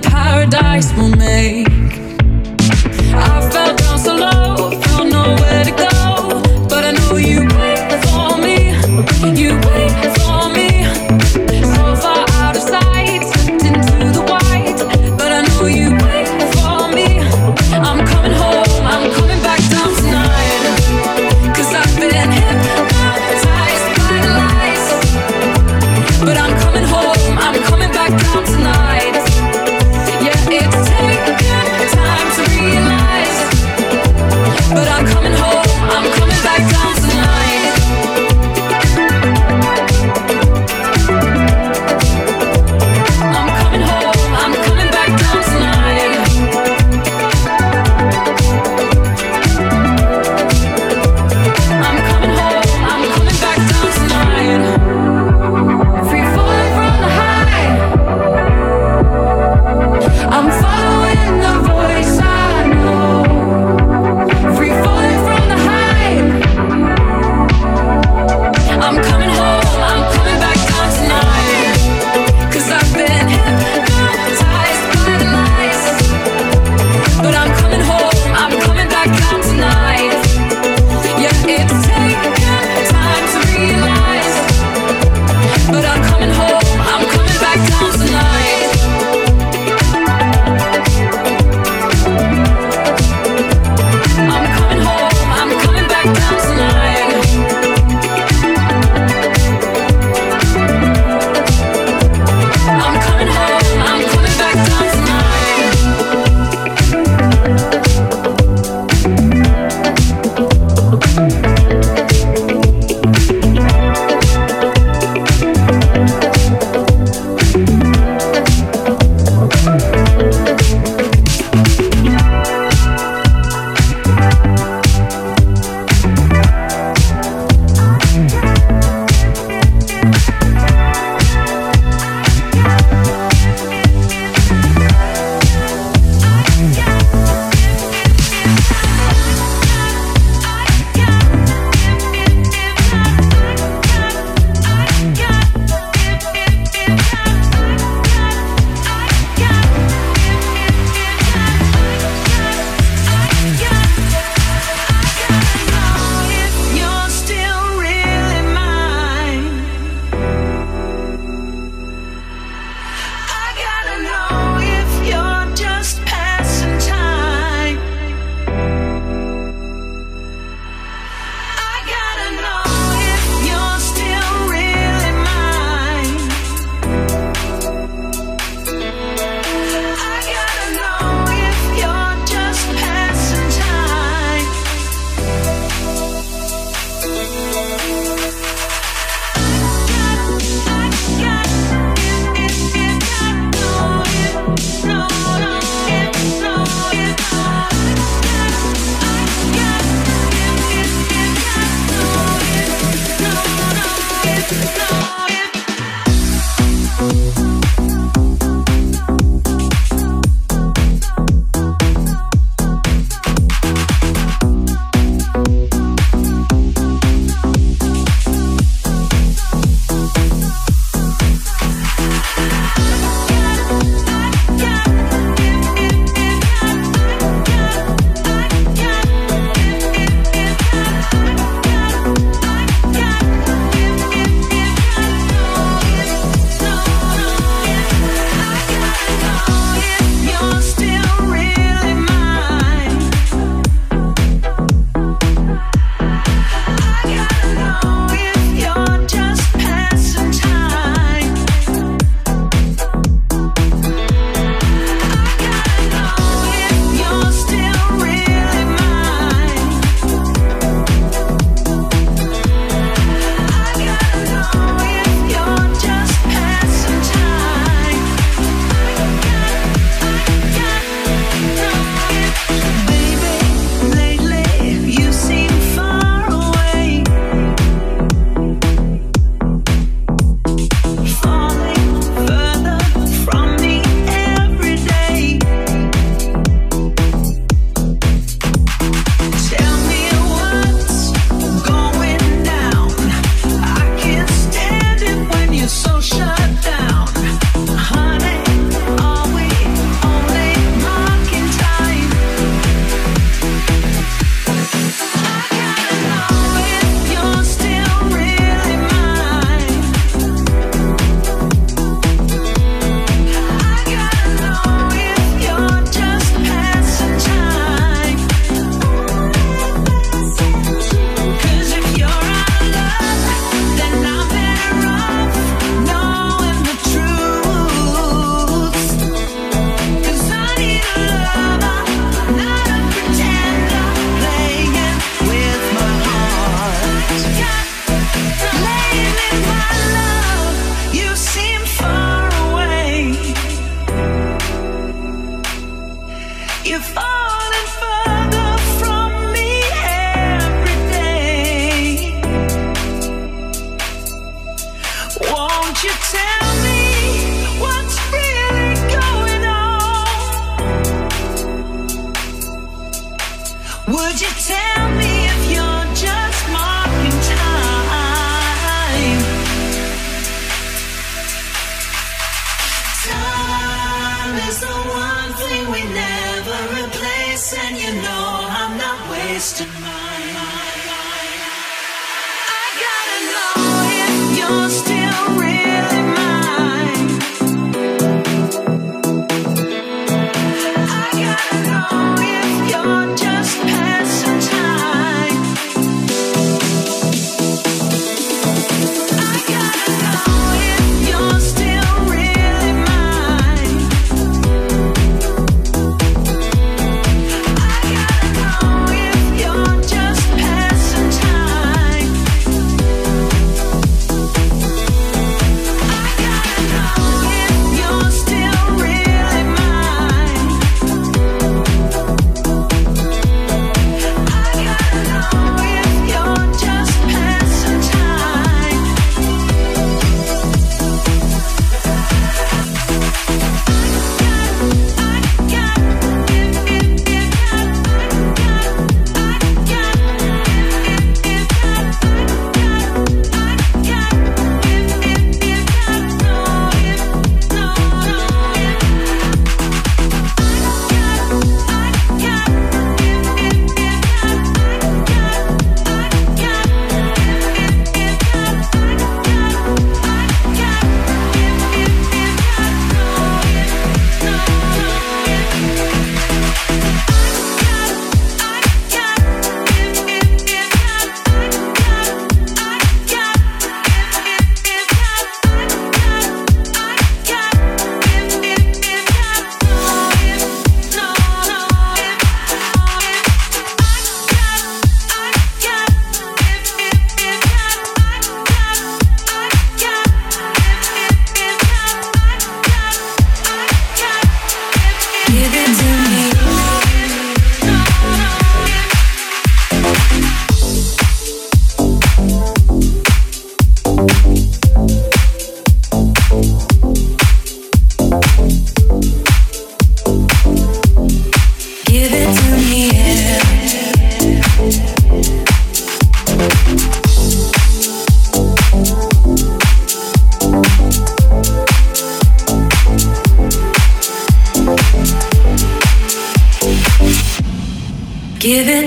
paradise we'll make.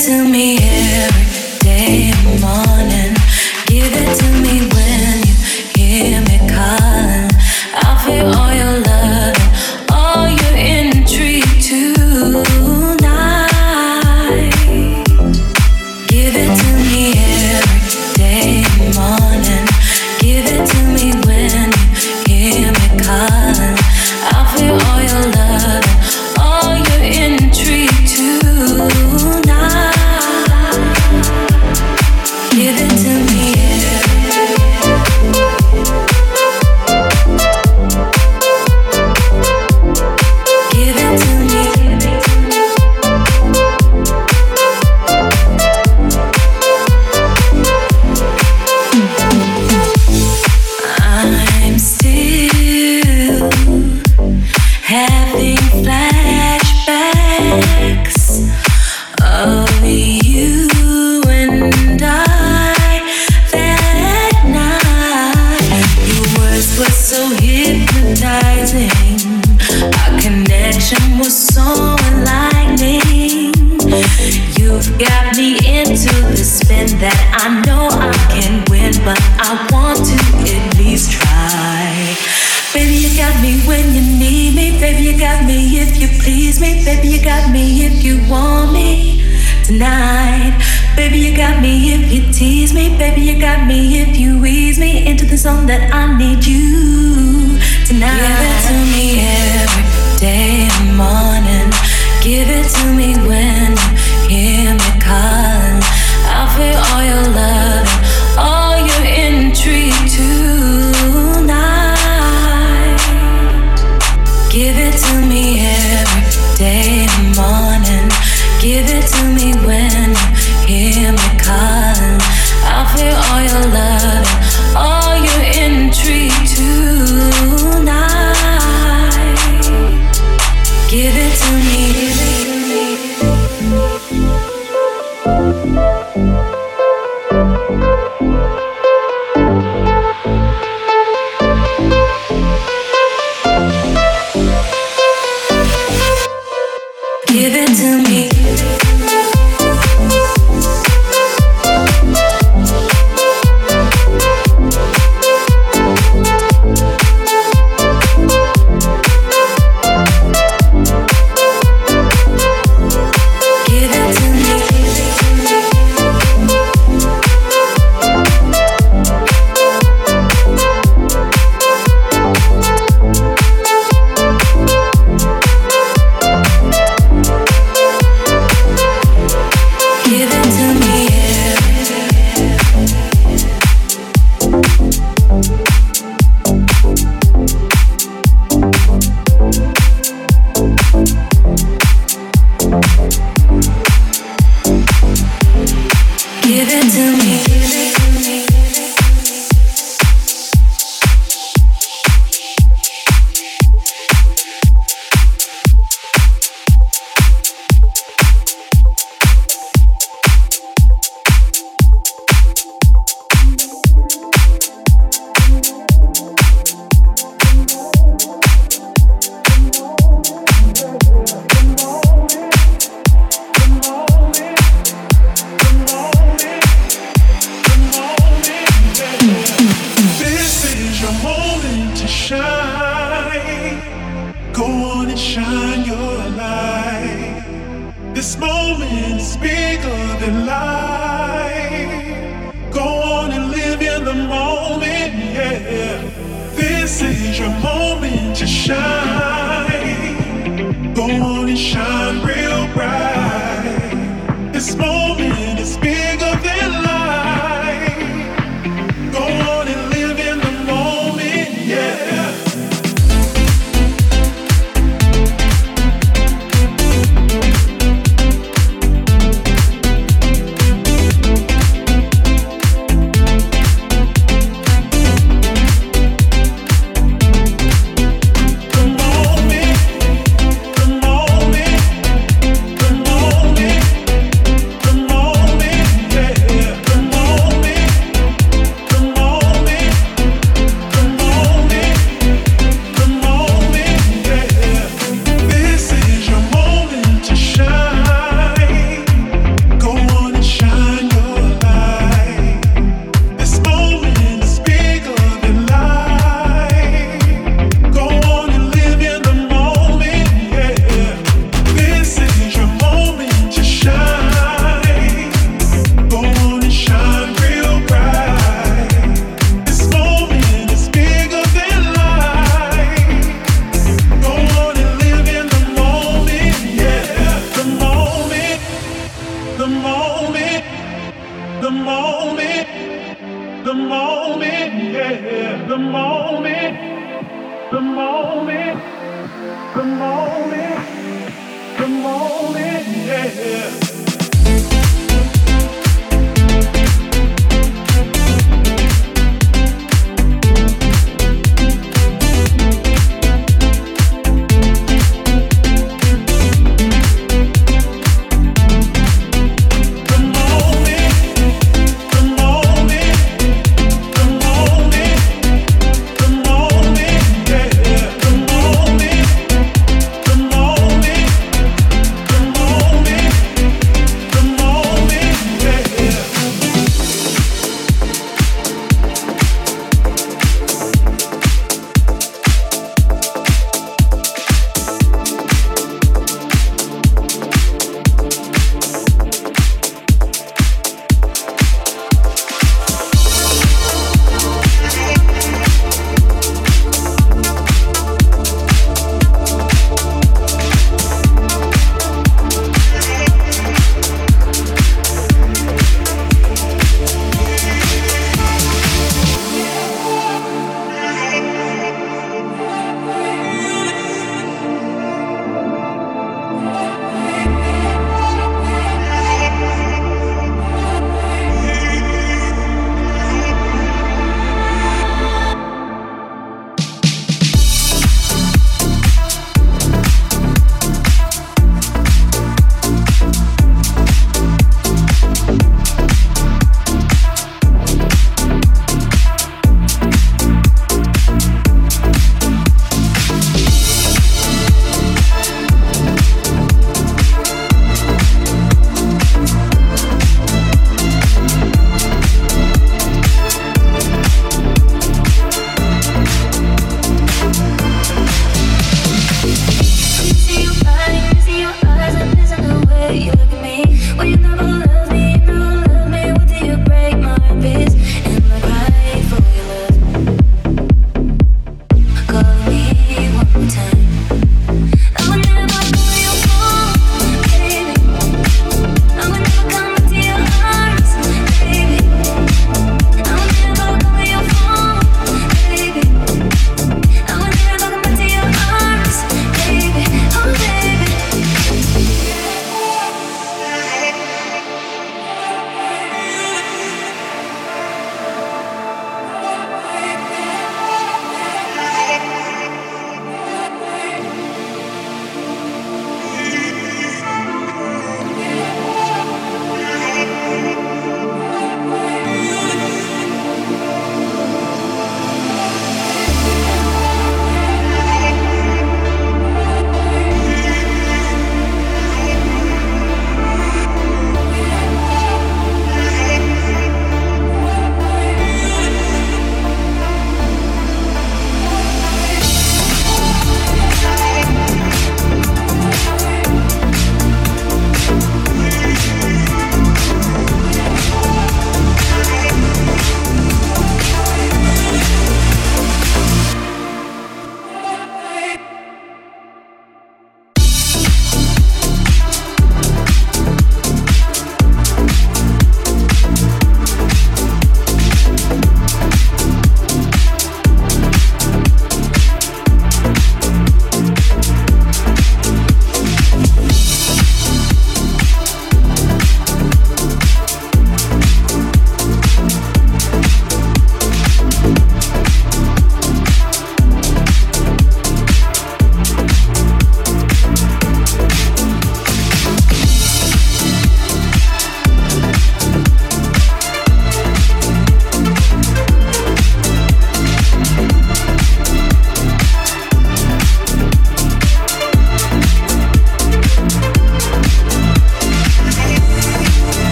to me. tonight. Baby, you got me if you tease me. Baby, you got me if you ease me into the zone that I need you tonight. Give it to me every day and morning. Give it to me when. Give it to me.